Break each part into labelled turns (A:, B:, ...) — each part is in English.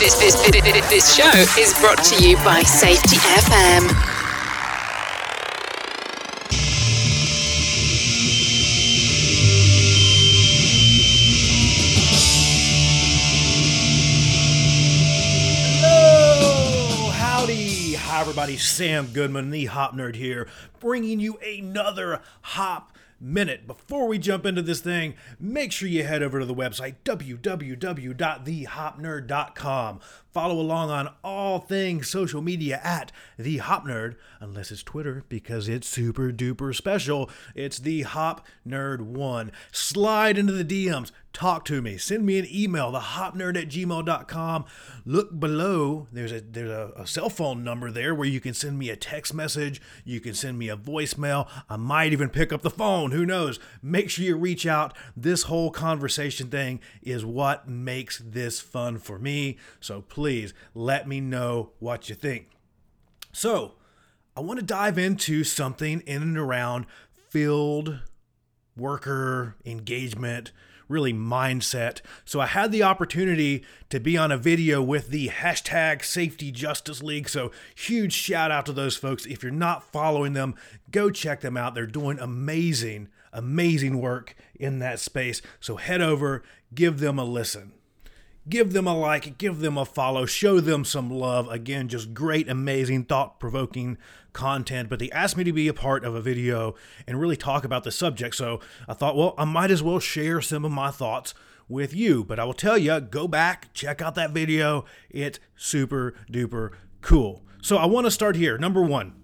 A: This, this, this, show is brought to you by Safety FM. Howdy.
B: Hi everybody. Sam Goodman, the Hop Nerd here, bringing you another Hop Minute. Before we jump into this thing, make sure you head over to the website www.thehopnerd.com. Follow along on all things social media at The Hop Nerd, unless it's Twitter because it's super duper special. It's The Hop Nerd 1. Slide into the DMs, talk to me, send me an email, thehopnerd at gmail.com. Look below, there's a there's a, a cell phone number there where you can send me a text message, you can send me a voicemail. I might even pick up the phone, who knows? Make sure you reach out. This whole conversation thing is what makes this fun for me. So please please let me know what you think. So, I want to dive into something in and around field worker engagement, really mindset. So I had the opportunity to be on a video with the hashtag Safety Justice League. So huge shout out to those folks. If you're not following them, go check them out. They're doing amazing, amazing work in that space. So head over, give them a listen give them a like, give them a follow, show them some love. Again, just great, amazing, thought provoking content. But they asked me to be a part of a video and really talk about the subject. So I thought, well, I might as well share some of my thoughts with you. But I will tell you, go back, check out that video. It's super duper cool. So I want to start here. Number one,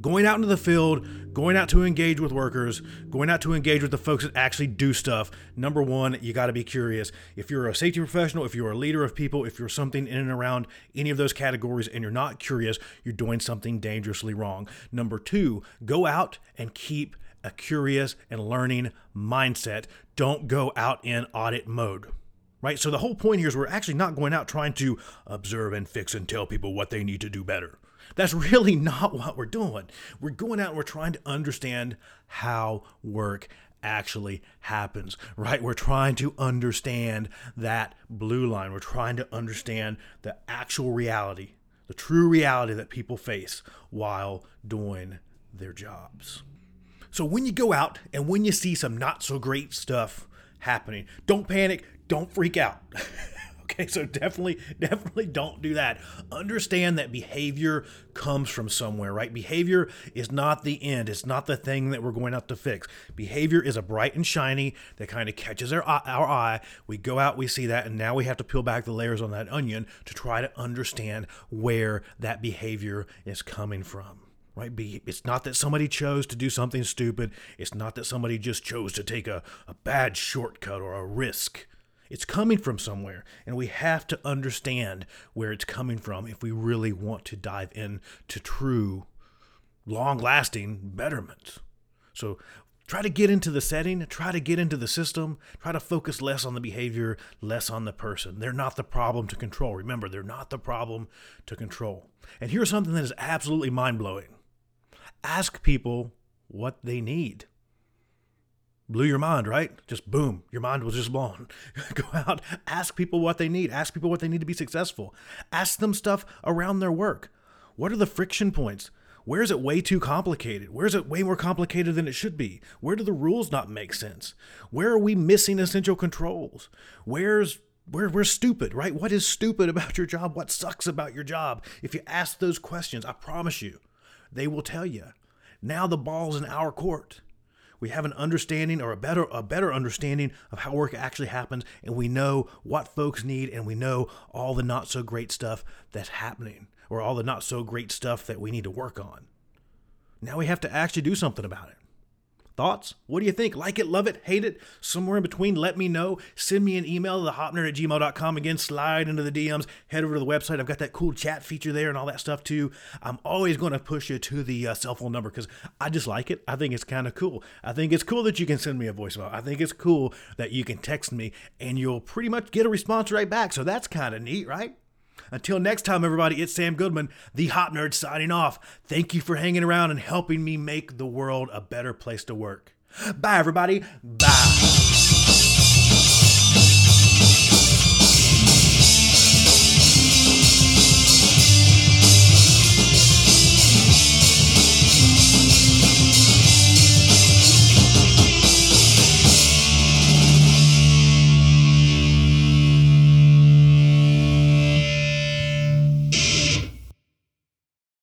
B: going out into the field, going out to engage with workers, going out to engage with the folks that actually do stuff. Number one, you got to be curious. If you're a safety professional, if you're a leader of people, if you're something in and around any of those categories and you're not curious, you're doing something dangerously wrong. Number two, go out and keep a curious and learning mindset. Don't go out in audit mode right? So the whole point here is we're actually not going out trying to observe and fix and tell people what they need to do better. That's really not what we're doing. We're going out and we're trying to understand how work actually happens, right? We're trying to understand that blue line. We're trying to understand the actual reality, the true reality that people face while doing their jobs. So when you go out and when you see some not so great stuff happening, don't panic, don't freak out. Okay, so definitely, definitely don't do that. Understand that behavior comes from somewhere, right? Behavior is not the end, it's not the thing that we're going out to fix. Behavior is a bright and shiny that kind of catches our, uh, our eye. We go out, we see that, and now we have to peel back the layers on that onion to try to understand where that behavior is coming from right? Be it's not that somebody chose to do something stupid. It's not that somebody just chose to take a, a bad shortcut or a risk. It's coming from somewhere, and we have to understand where it's coming from if we really want to dive into true, long lasting betterment. So try to get into the setting, try to get into the system, try to focus less on the behavior, less on the person. They're not the problem to control. Remember, they're not the problem to control. And here's something that is absolutely mind blowing ask people what they need blew your mind, right? Just boom, your mind was just blown. Go out, ask people what they need, ask people what they need to be successful, ask them stuff around their work. What are the friction points? Where is it way too complicated? Where is it way more complicated than it should be? Where do the rules not make sense? Where are we missing essential controls? Where's where we're stupid, right? What is stupid about your job? What sucks about your job? If you ask those questions, I promise you, they will tell you. Now the ball's in our court we have an understanding or a better a better understanding of how work actually happens and we know what folks need and we know all the not so great stuff that's happening or all the not so great stuff that we need to work on. Now we have to actually do something about it. Thoughts? What do you think? Like it, love it, hate it? Somewhere in between, let me know. Send me an email to thehopnerd at gmail.com. Again, slide into the DMs, head over to the website. I've got that cool chat feature there and all that stuff too. I'm always going to push you to the uh, cell phone number because I just like it. I think it's kind of cool. I think it's cool that you can send me a voicemail. I think it's cool that you can text me and you'll pretty much get a response right back. So that's kind of neat, right? Until next time, everybody, it's Sam Goodman, the Hop Nerd, signing off. Thank you for hanging around and helping me make the world a better place to work. Bye, everybody. Bye.